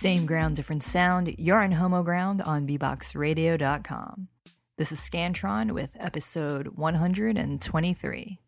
Same ground, different sound. You're on Homo Ground on BeatboxRadio.com. This is Scantron with episode 123.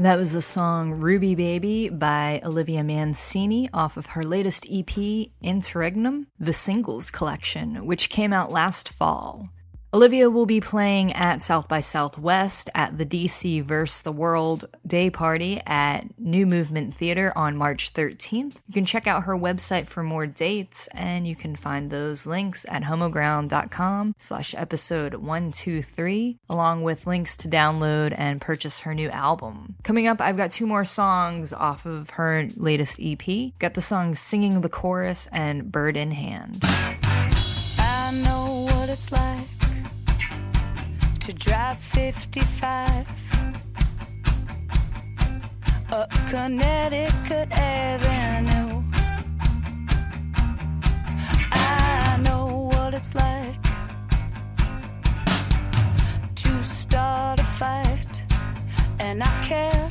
That was the song Ruby Baby by Olivia Mancini off of her latest EP, Interregnum, the Singles Collection, which came out last fall. Olivia will be playing at South by Southwest at the DC Verse the World Day Party at New Movement Theater on March 13th. You can check out her website for more dates, and you can find those links at homoground.com slash episode 123, along with links to download and purchase her new album. Coming up, I've got two more songs off of her latest EP. Got the songs Singing the Chorus and Bird in Hand. I know what it's like to Drive 55 up Connecticut Avenue. I know what it's like to start a fight, and I care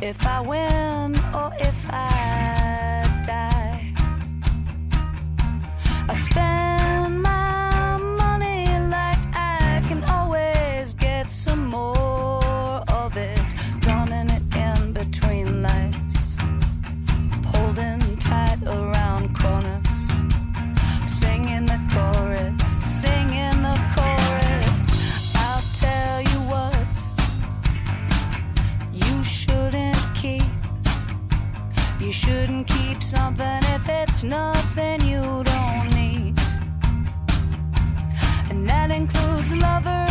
if I win or if I die. I spend You shouldn't keep something if it's nothing you don't need. And that includes lovers.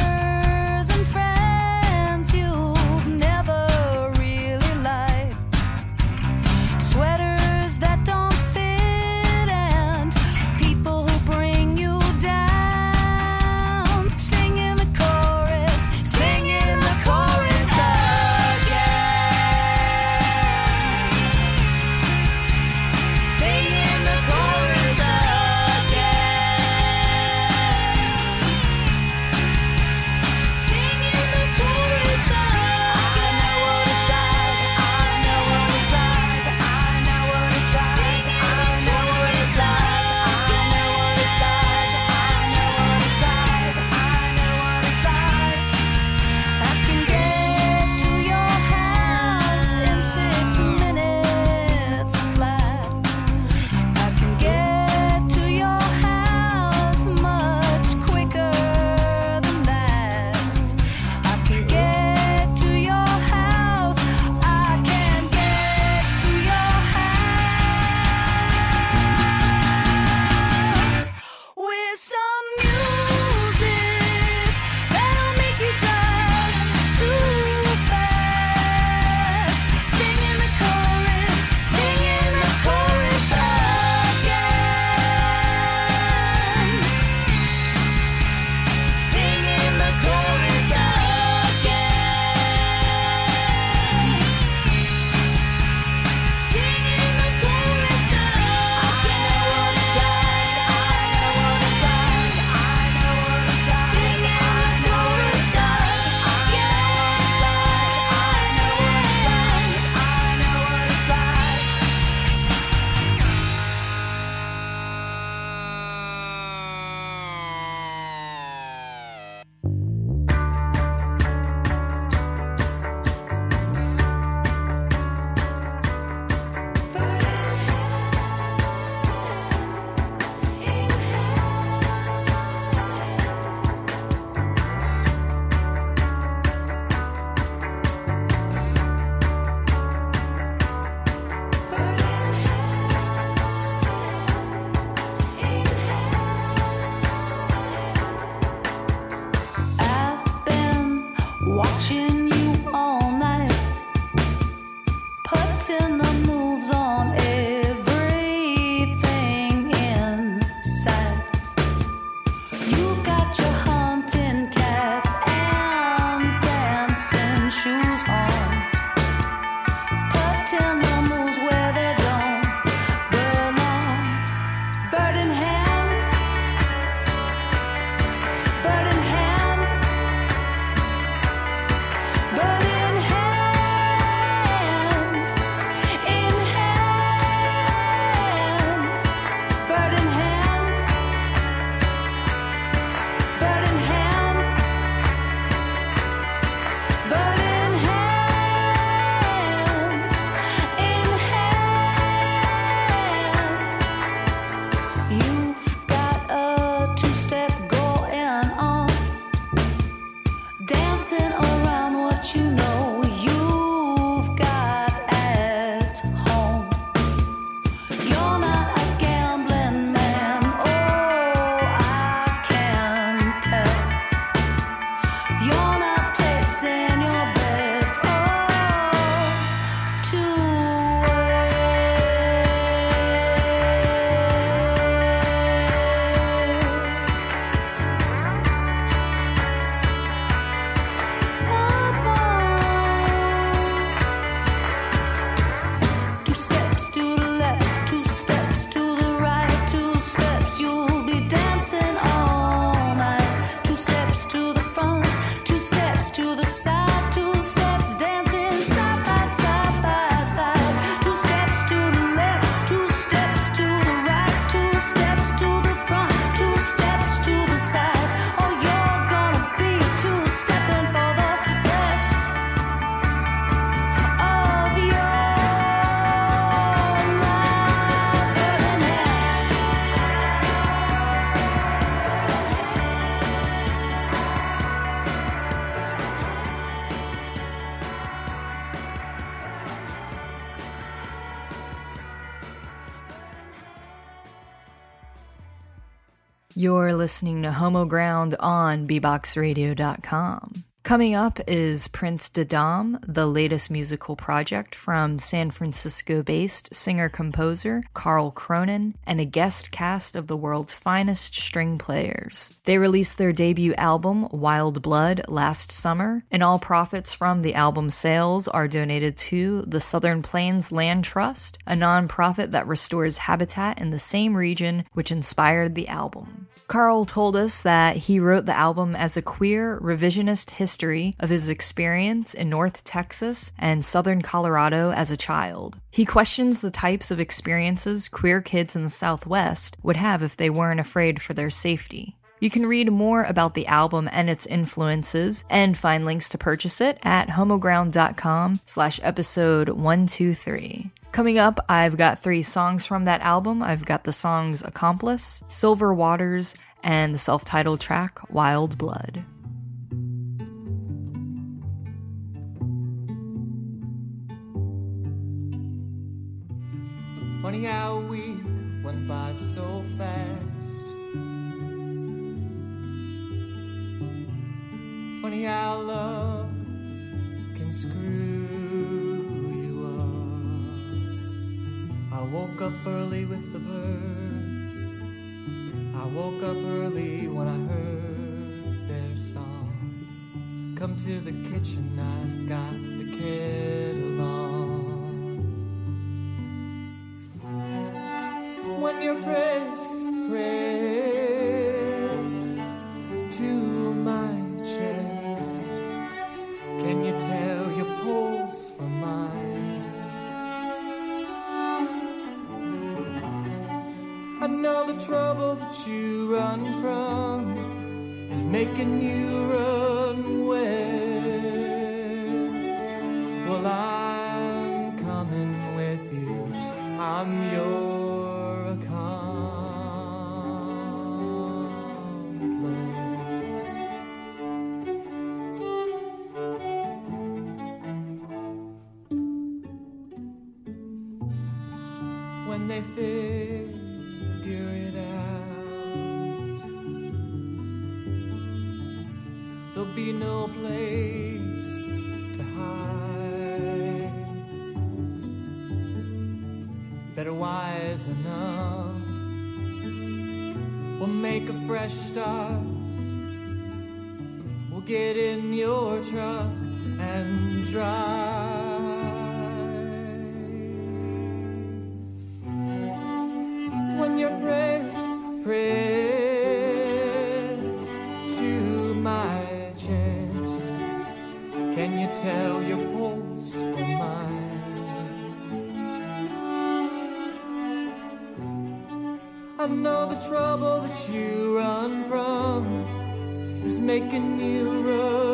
Listening to Homo Ground on BeatboxRadio.com. Coming up is Prince de Dadam, the latest musical project from San Francisco based singer composer Carl Cronin and a guest cast of the world's finest string players. They released their debut album, Wild Blood, last summer, and all profits from the album sales are donated to the Southern Plains Land Trust, a nonprofit that restores habitat in the same region which inspired the album. Carl told us that he wrote the album as a queer revisionist history of his experience in North Texas and Southern Colorado as a child. He questions the types of experiences queer kids in the Southwest would have if they weren't afraid for their safety. You can read more about the album and its influences and find links to purchase it at homoground.com slash episode 123. Coming up, I've got three songs from that album. I've got the songs Accomplice, Silver Waters, and the self titled track Wild Blood. Funny how a week went by so fast. Funny how love can screw I woke up early with the birds. I woke up early when I heard their song. Come to the kitchen, I've got the kettle on. when you're pressed, pressed making you There'll be no place to hide. Better wise enough. We'll make a fresh start. We'll get in your truck and drive. Tell your pulse from mine? I know the trouble that you run from is making you run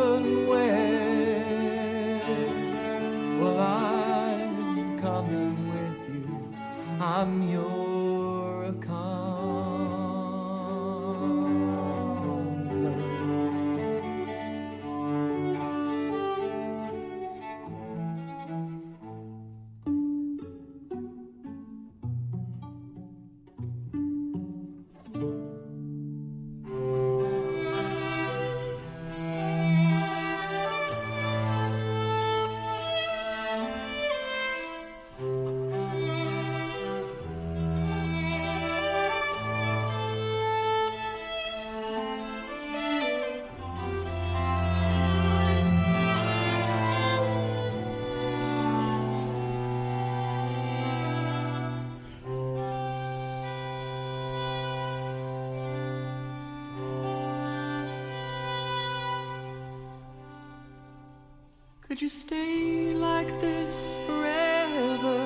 you stay like this forever?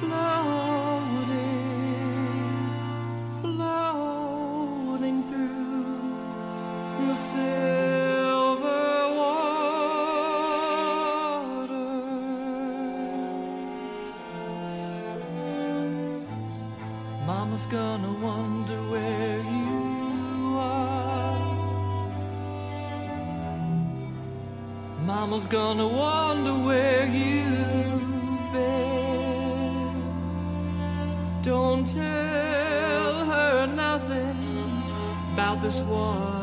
Floating, floating through the silver waters. Mama's gonna wonder Mama's gonna wonder where you've been. Don't tell her nothing about this war.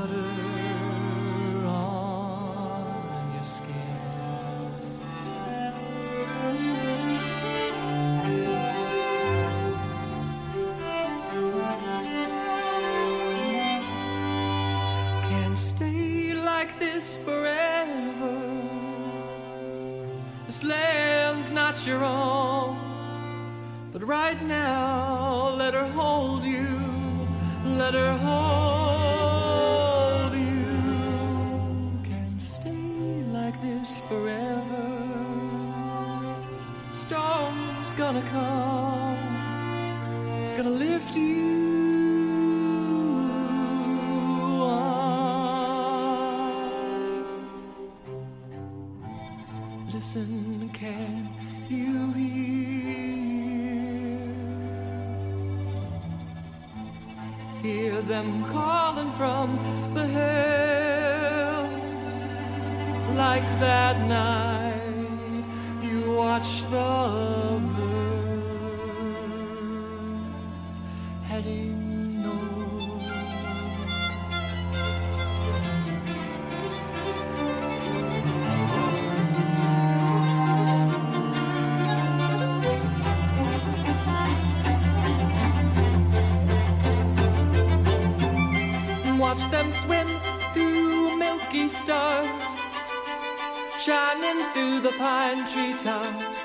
Shining through the pine tree tops.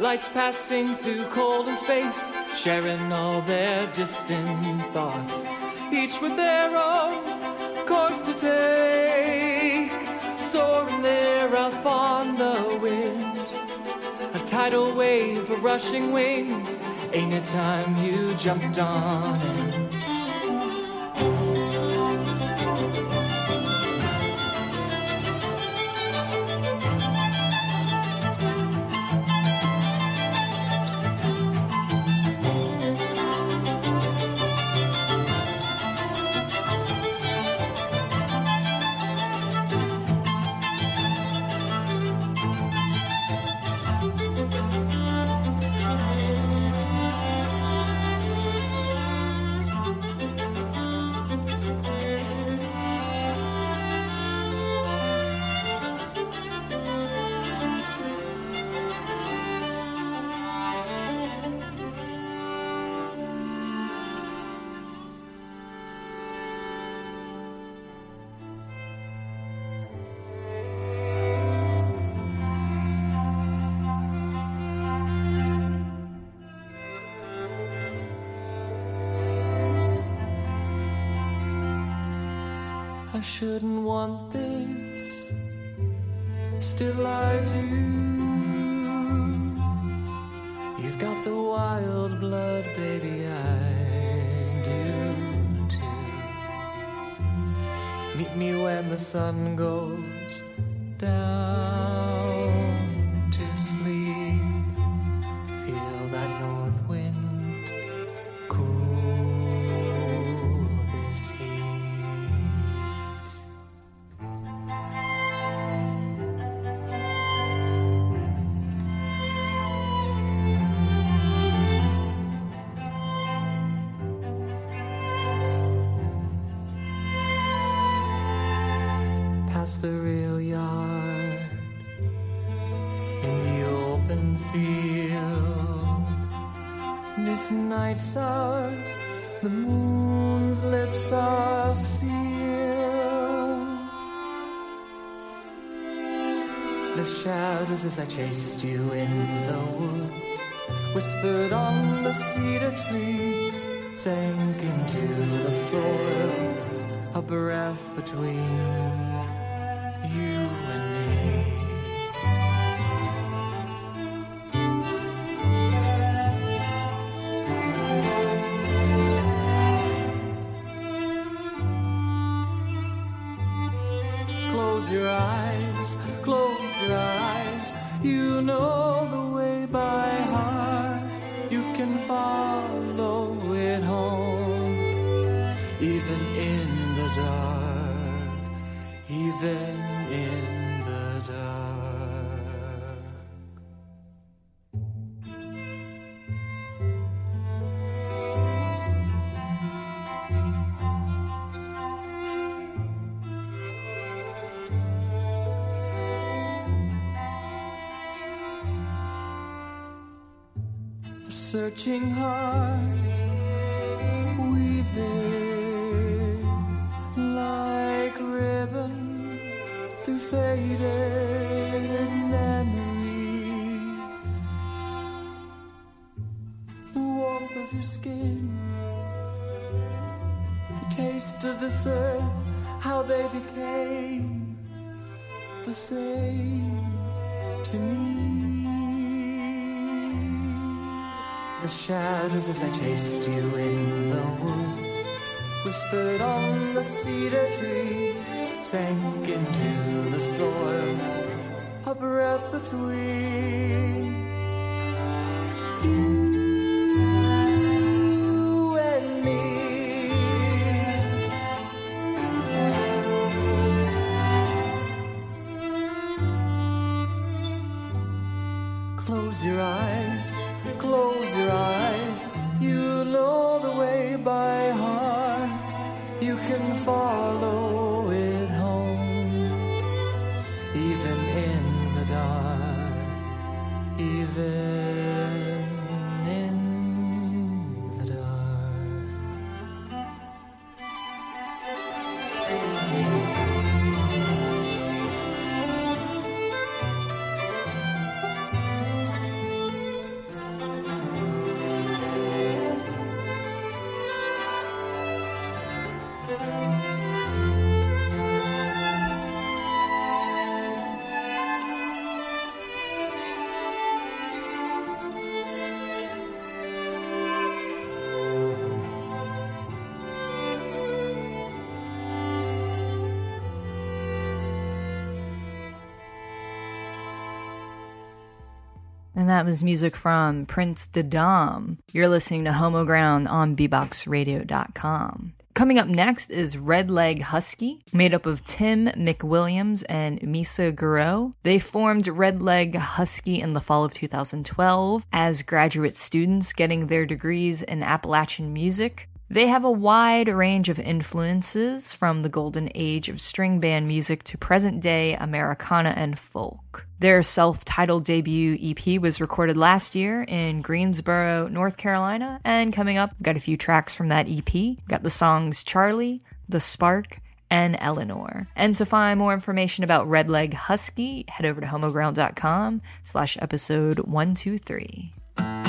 Lights passing through cold and space, sharing all their distant thoughts, each with their own course to take. Soaring there up on the wind, a tidal wave of rushing wings. Ain't it time you jumped on it? Shouldn't want this, still I do. You've got the wild blood, baby, I do too. Meet me when the sun goes down chased you in the woods whispered on the cedar trees, sank into the soil, a breath between searching heart, weaving like ribbon through faded memories. The warmth of your skin, the taste of this earth, how they became the same to me. The shadows as I chased you in the woods whispered on the cedar trees, sank into the soil, a breath between And that was music from Prince de Dom. You're listening to Homo Ground on beatboxradio.com. Coming up next is Red Leg Husky, made up of Tim McWilliams and Misa Guro. They formed Red Leg Husky in the fall of 2012 as graduate students getting their degrees in Appalachian music. They have a wide range of influences from the golden age of string band music to present day Americana and folk. Their self titled debut EP was recorded last year in Greensboro, North Carolina, and coming up, got a few tracks from that EP. Got the songs Charlie, The Spark, and Eleanor. And to find more information about Red Leg Husky, head over to homoground.com slash episode 123.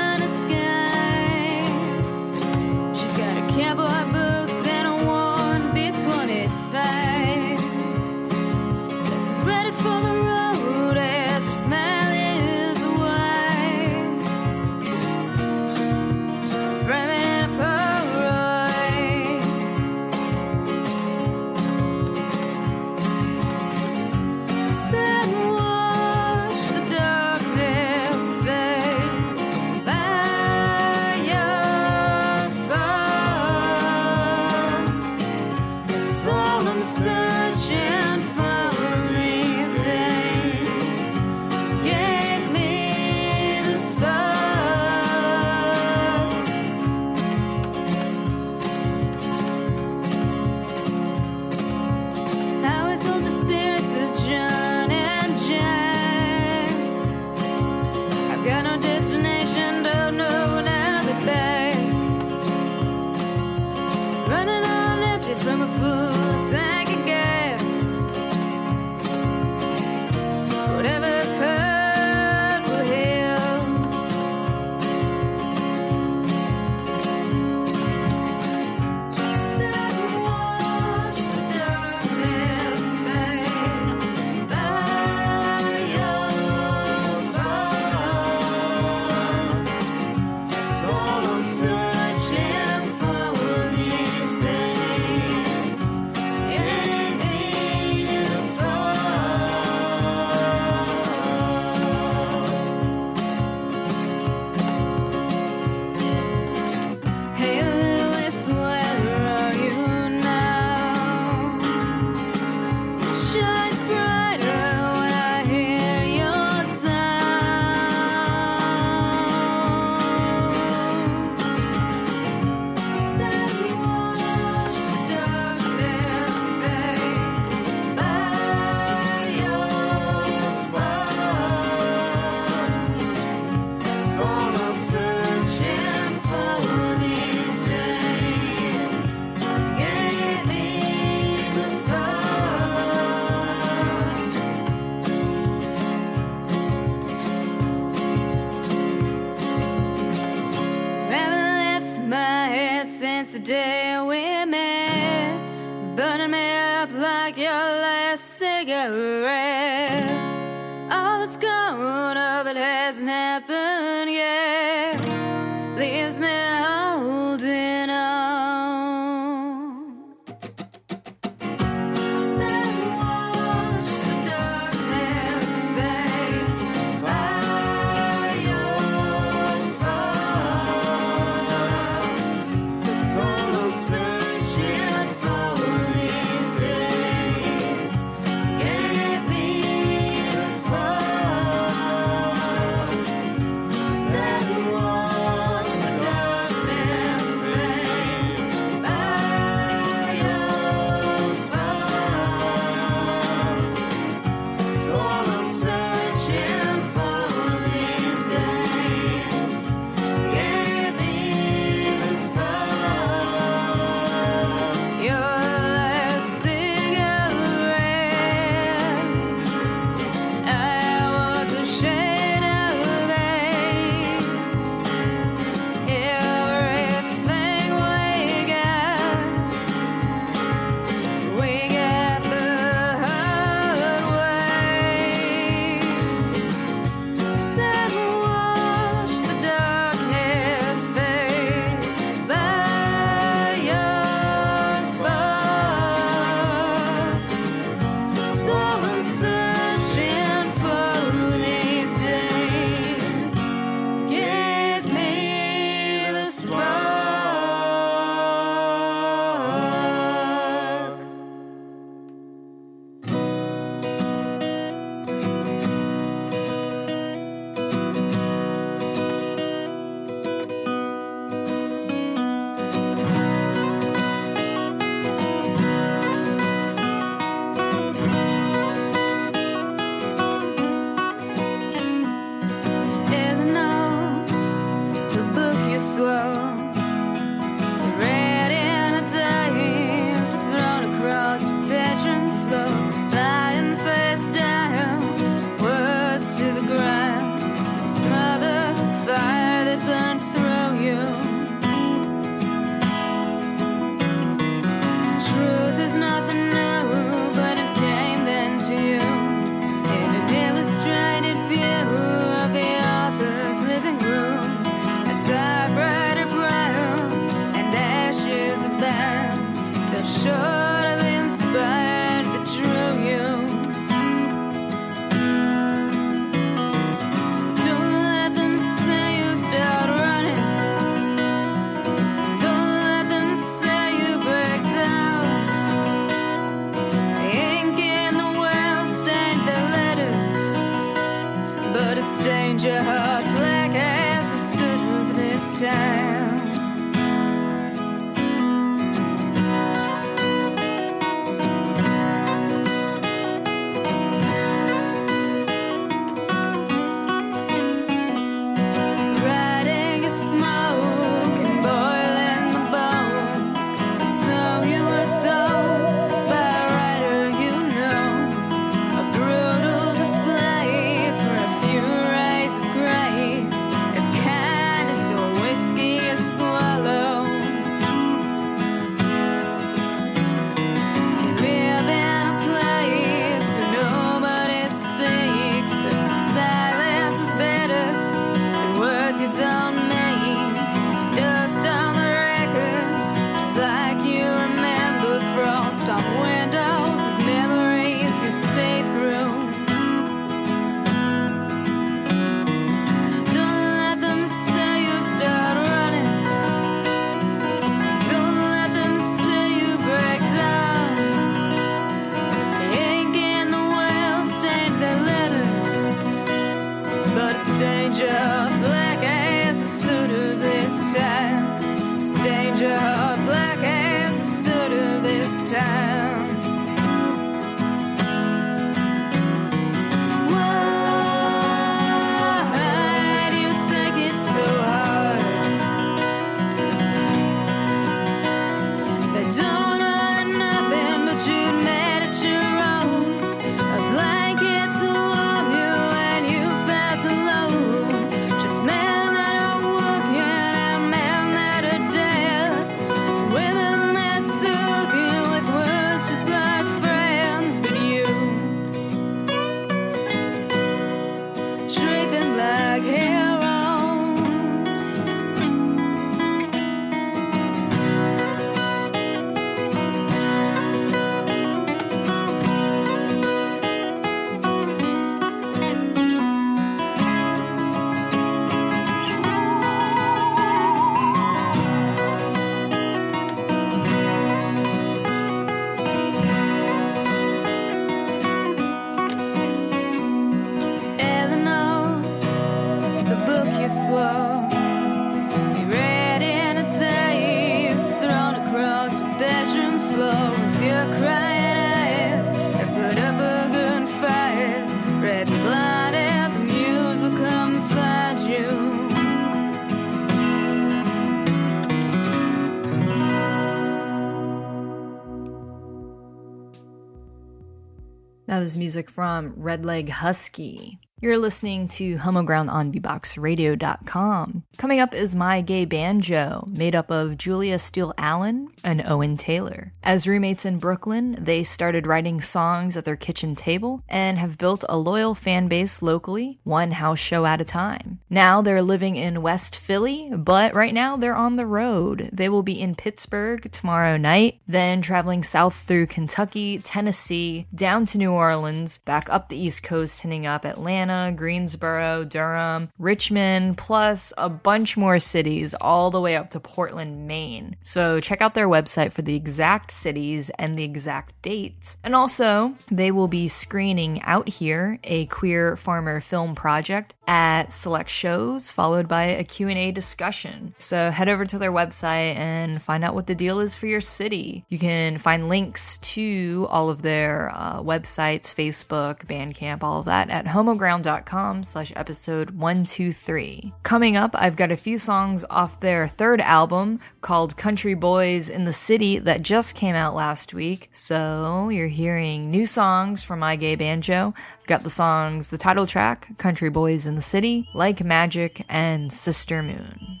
Was music from Redleg Husky. You're listening to Homoground on BeatboxRadio.com. Coming up is My Gay Banjo, made up of Julia Steele Allen and Owen Taylor. As roommates in Brooklyn, they started writing songs at their kitchen table and have built a loyal fan base locally, one house show at a time. Now they're living in West Philly, but right now they're on the road. They will be in Pittsburgh tomorrow night, then traveling south through Kentucky, Tennessee, down to New Orleans, back up the East Coast, hitting up Atlanta, Greensboro, Durham, Richmond, plus a bunch more cities all the way up to Portland, Maine. So check out their website for the exact cities and the exact dates. And also, they will be screening Out Here, a queer farmer film project at select shows followed by a Q&A discussion. So head over to their website and find out what the deal is for your city. You can find links to all of their uh, websites, Facebook, Bandcamp, all of that at homoground.com slash episode 123. Coming up, I've got a few songs off their third album called Country Boys in the City that just came out last week. So you're hearing new songs from My Gay Banjo. I've got the songs, the title track, Country Boys in the City, Like Magic, and Sister Moon.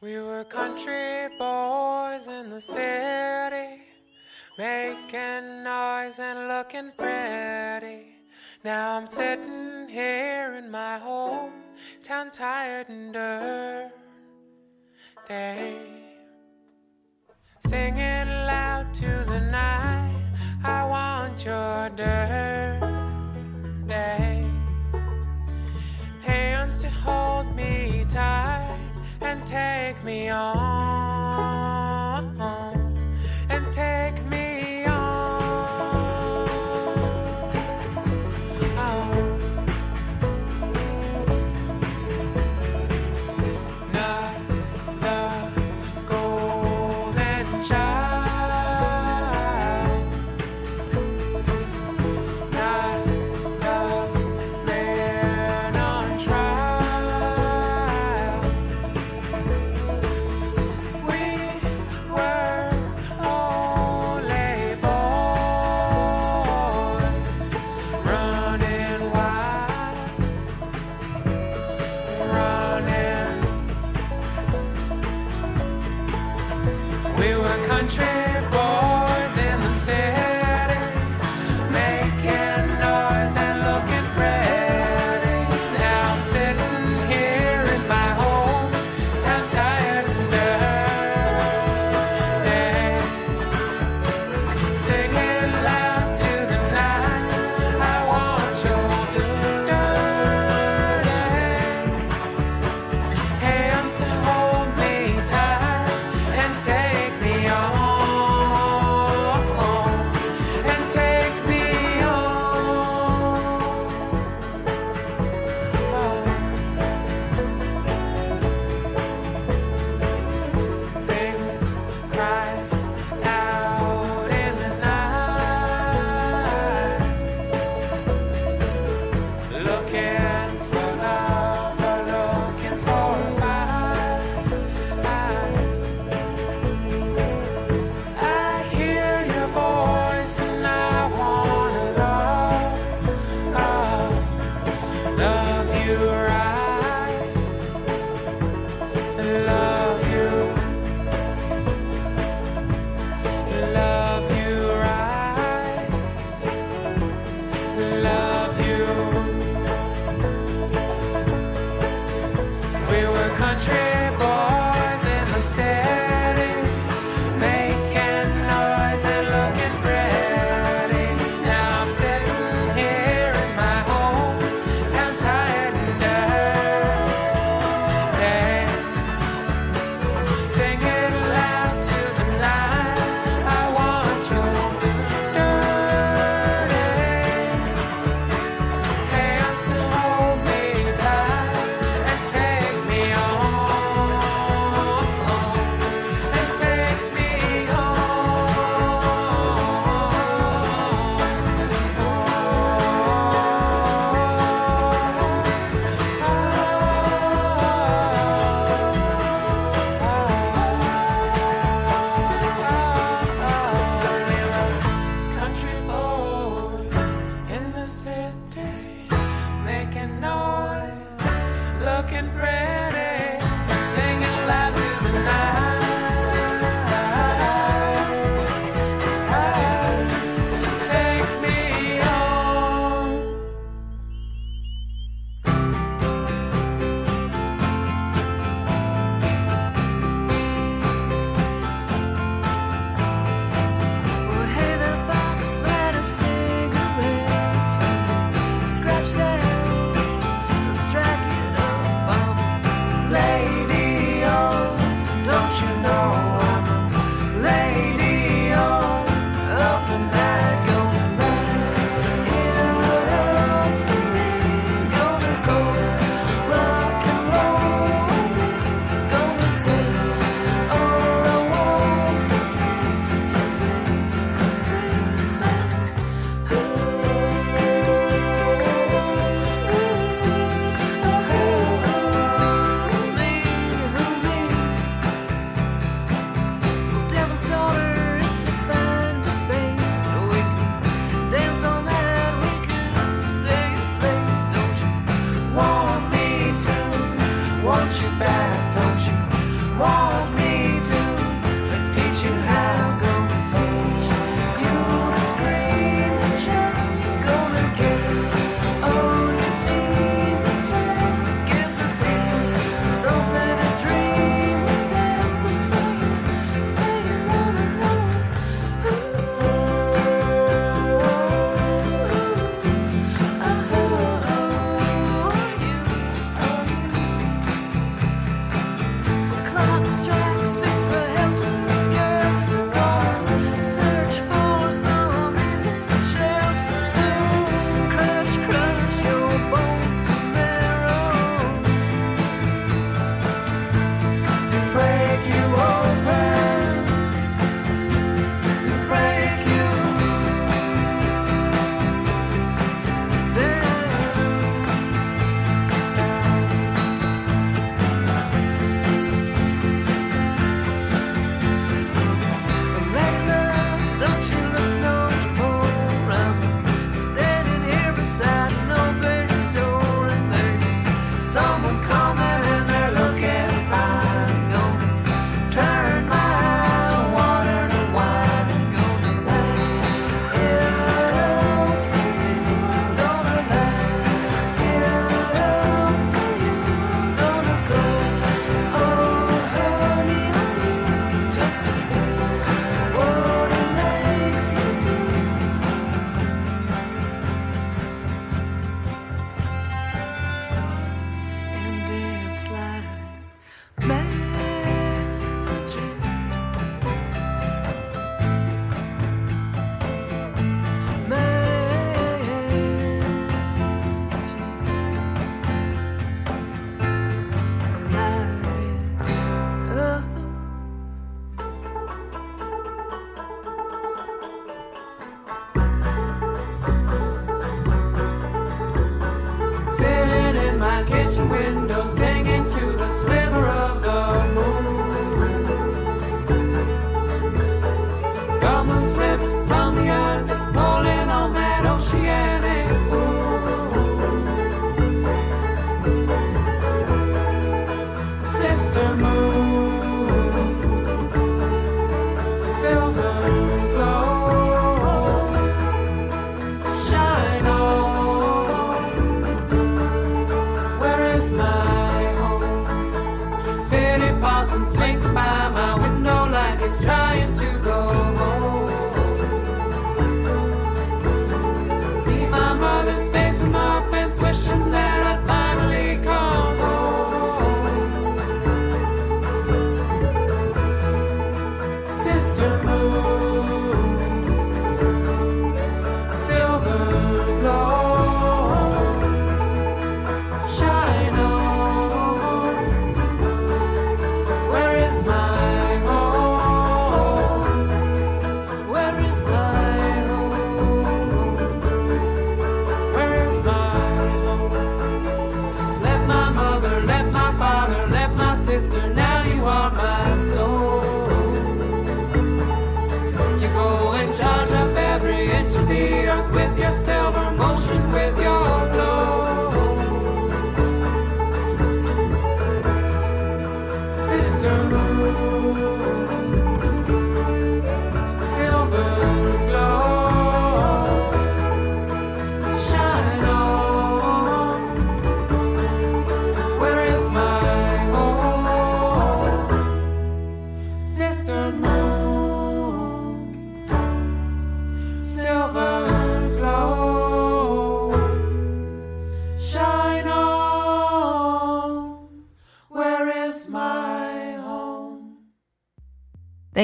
We were country boys in the city, making noise and looking pretty. Now I'm sitting here in my hometown, tired and dirty. Singing loud to the night, I want your dirty hands to hold me tight and take me on and take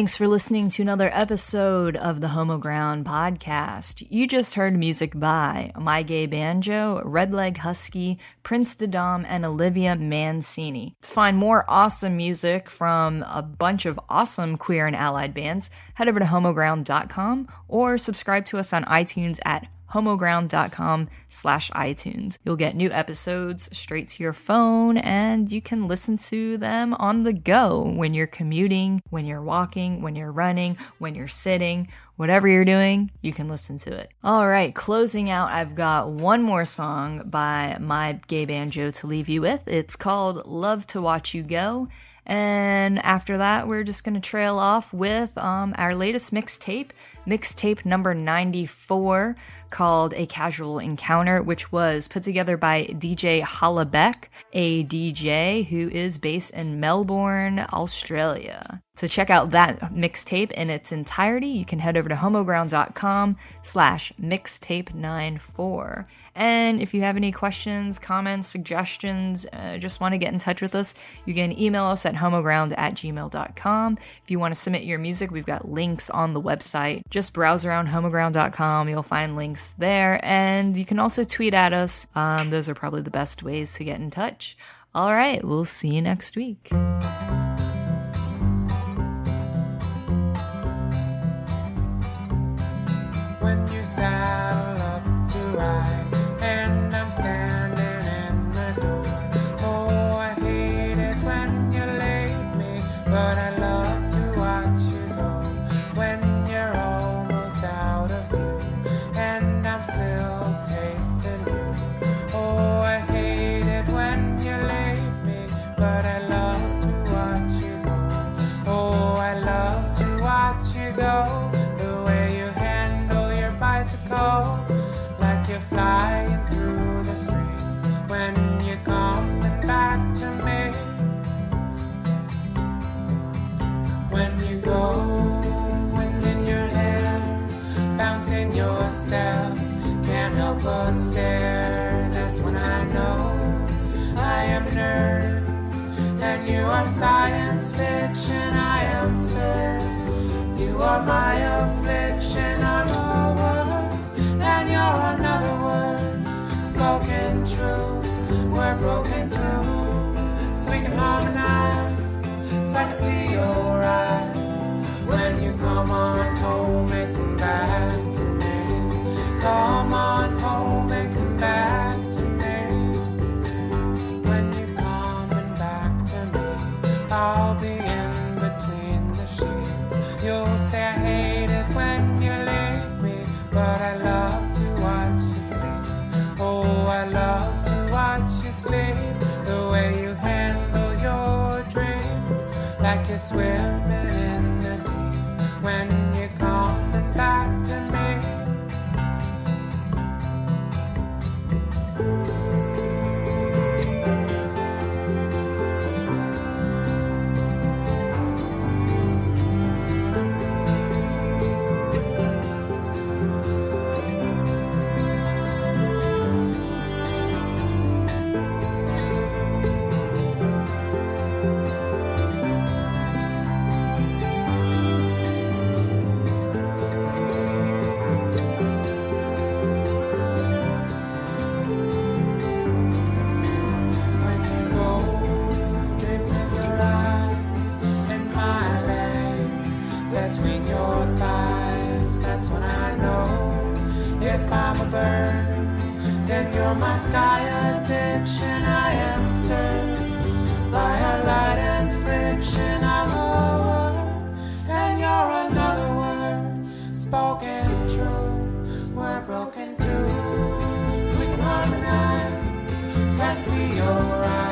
Thanks for listening to another episode of the Homoground podcast. You just heard music by My Gay Banjo, Redleg Husky, Prince Dadam, and Olivia Mancini. To find more awesome music from a bunch of awesome queer and allied bands, head over to homoground.com or subscribe to us on iTunes at homoground.com slash iTunes. You'll get new episodes straight to your phone and you can listen to them on the go when you're commuting, when you're walking, when you're running, when you're sitting, whatever you're doing, you can listen to it. All right, closing out, I've got one more song by my gay banjo to leave you with. It's called Love to Watch You Go. And after that, we're just going to trail off with um, our latest mixtape, mixtape number 94, called A Casual Encounter, which was put together by DJ Hollabeck, a DJ who is based in Melbourne, Australia. To check out that mixtape in its entirety, you can head over to homoground.com slash mixtape94. And if you have any questions, comments, suggestions, uh, just want to get in touch with us, you can email us at homoground at gmail.com. If you want to submit your music, we've got links on the website. Just browse around homoground.com, you'll find links there. And you can also tweet at us. Um, those are probably the best ways to get in touch. All right, we'll see you next week. when you saddle up to ride my affliction, bird, then you're my sky addiction. I am stirred by a light and friction. I'm a word, and you're another word, spoken true. We're broken too, so we can harmonize. So I your eyes